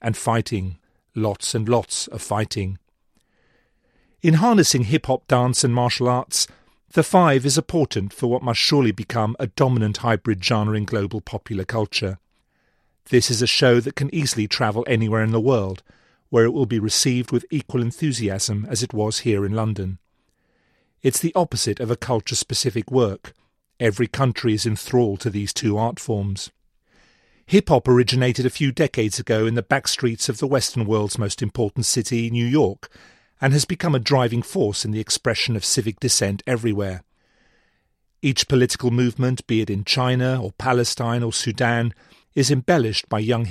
And fighting. Lots and lots of fighting. In harnessing hip hop dance and martial arts, the Five is a portent for what must surely become a dominant hybrid genre in global popular culture. This is a show that can easily travel anywhere in the world, where it will be received with equal enthusiasm as it was here in London. It's the opposite of a culture specific work. Every country is enthralled to these two art forms. Hip hop originated a few decades ago in the back streets of the Western world's most important city, New York, and has become a driving force in the expression of civic dissent everywhere. Each political movement, be it in China or Palestine or Sudan, is embellished by young